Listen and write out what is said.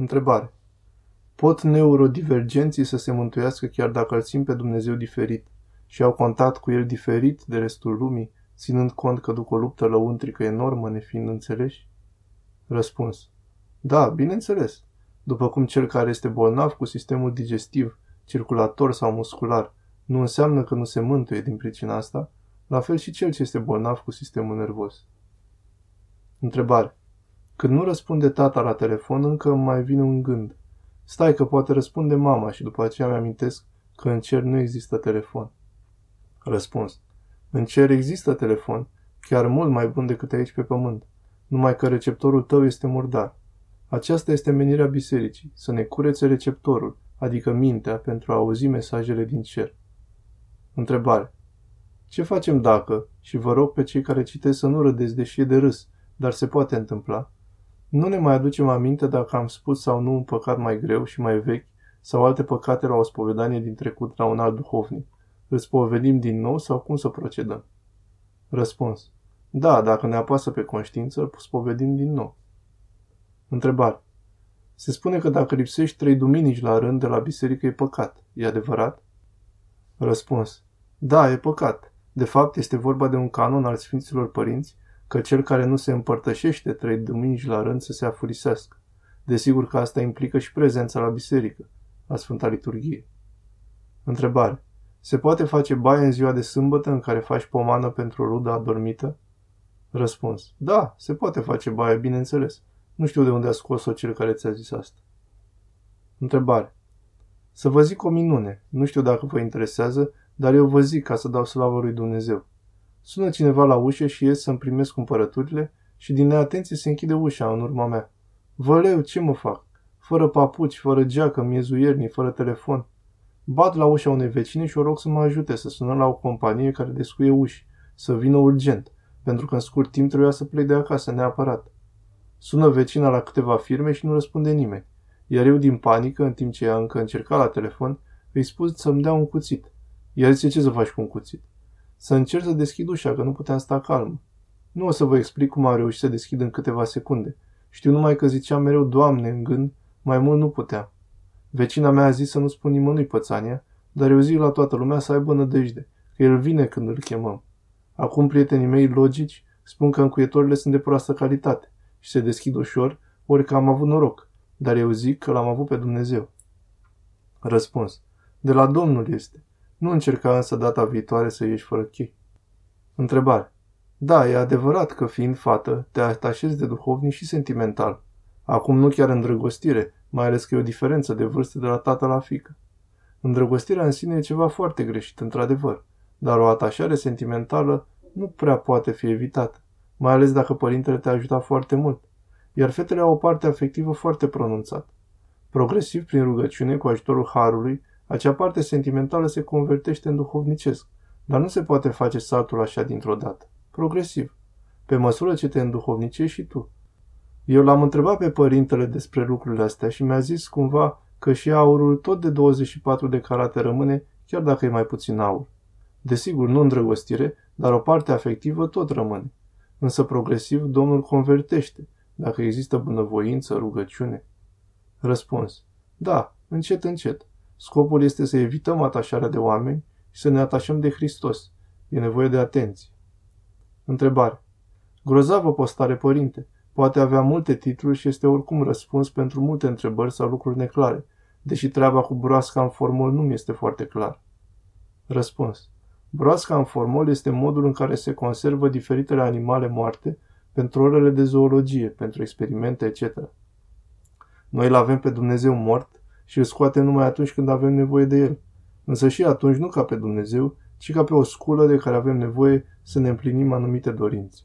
Întrebare. Pot neurodivergenții să se mântuiască chiar dacă îl simt pe Dumnezeu diferit și au contact cu el diferit de restul lumii, ținând cont că duc o luptă lăuntrică enormă, nefiind înțeleși? Răspuns. Da, bineînțeles. După cum cel care este bolnav cu sistemul digestiv, circulator sau muscular nu înseamnă că nu se mântuie din pricina asta, la fel și cel ce este bolnav cu sistemul nervos. Întrebare. Când nu răspunde tata la telefon, încă mai vine un gând. Stai că poate răspunde mama și după aceea mi-amintesc că în cer nu există telefon. Răspuns. În cer există telefon, chiar mult mai bun decât aici pe pământ, numai că receptorul tău este murdar. Aceasta este menirea bisericii, să ne curețe receptorul, adică mintea, pentru a auzi mesajele din cer. Întrebare. Ce facem dacă, și vă rog pe cei care citesc să nu râdeți deși e de râs, dar se poate întâmpla, nu ne mai aducem aminte dacă am spus sau nu un păcat mai greu și mai vechi sau alte păcate la o spovedanie din trecut la un alt duhovnic. Îl spovedim din nou sau cum să procedăm? Răspuns. Da, dacă ne apasă pe conștiință, îl spovedim din nou. Întrebare. Se spune că dacă lipsești trei duminici la rând de la biserică e păcat. E adevărat? Răspuns. Da, e păcat. De fapt, este vorba de un canon al Sfinților Părinți că cel care nu se împărtășește trei duminici la rând să se afurisească. Desigur că asta implică și prezența la biserică, la Sfânta Liturghie. Întrebare. Se poate face baie în ziua de sâmbătă în care faci pomană pentru ruda adormită? Răspuns. Da, se poate face baie, bineînțeles. Nu știu de unde a scos-o cel care ți-a zis asta. Întrebare. Să vă zic o minune. Nu știu dacă vă interesează, dar eu vă zic ca să dau slavă lui Dumnezeu. Sună cineva la ușă și ies să-mi primesc cumpărăturile și din neatenție se închide ușa în urma mea. Văleu, ce mă fac? Fără papuci, fără geacă, miezuierni, fără telefon. Bat la ușa unei vecine și o rog să mă ajute să sună la o companie care descuie uși, să vină urgent, pentru că în scurt timp trebuia să plec de acasă neapărat. Sună vecina la câteva firme și nu răspunde nimeni. Iar eu, din panică, în timp ce ea încă încerca la telefon, îi spus să-mi dea un cuțit. Ea zice ce să faci cu un cuțit. Să încerc să deschid ușa, că nu puteam sta calm. Nu o să vă explic cum am reușit să deschid în câteva secunde. Știu numai că ziceam mereu, Doamne, în gând, mai mult nu puteam. Vecina mea a zis să nu spun nimănui pățania, dar eu zic la toată lumea să aibă nădejde, că el vine când îl chemăm. Acum prietenii mei logici spun că încuietorile sunt de proastă calitate și se deschid ușor, ori că am avut noroc, dar eu zic că l-am avut pe Dumnezeu. Răspuns. De la Domnul este. Nu încerca însă data viitoare să ieși fără chei. Întrebare. Da, e adevărat că fiind fată, te atașezi de duhovnic și sentimental. Acum nu chiar îndrăgostire, mai ales că e o diferență de vârstă de la tată la fică. Îndrăgostirea în sine e ceva foarte greșit, într-adevăr, dar o atașare sentimentală nu prea poate fi evitată, mai ales dacă părintele te-a ajutat foarte mult, iar fetele au o parte afectivă foarte pronunțată. Progresiv, prin rugăciune, cu ajutorul Harului, acea parte sentimentală se convertește în duhovnicesc, dar nu se poate face saltul așa dintr-o dată. Progresiv. Pe măsură ce te înduhovnicești și tu. Eu l-am întrebat pe părintele despre lucrurile astea și mi-a zis cumva că și aurul tot de 24 de carate rămâne, chiar dacă e mai puțin aur. Desigur, nu îndrăgostire, dar o parte afectivă tot rămâne. Însă progresiv Domnul convertește, dacă există bunăvoință, rugăciune. Răspuns. Da, încet, încet. Scopul este să evităm atașarea de oameni și să ne atașăm de Hristos. E nevoie de atenție. Întrebare. Grozavă postare, părinte. Poate avea multe titluri și este oricum răspuns pentru multe întrebări sau lucruri neclare, deși treaba cu broasca în formol nu mi este foarte clar. Răspuns. Broasca în formol este modul în care se conservă diferitele animale moarte pentru orele de zoologie, pentru experimente, etc. Noi îl avem pe Dumnezeu mort și îl scoatem numai atunci când avem nevoie de el. Însă și atunci nu ca pe Dumnezeu, ci ca pe o sculă de care avem nevoie să ne împlinim anumite dorințe.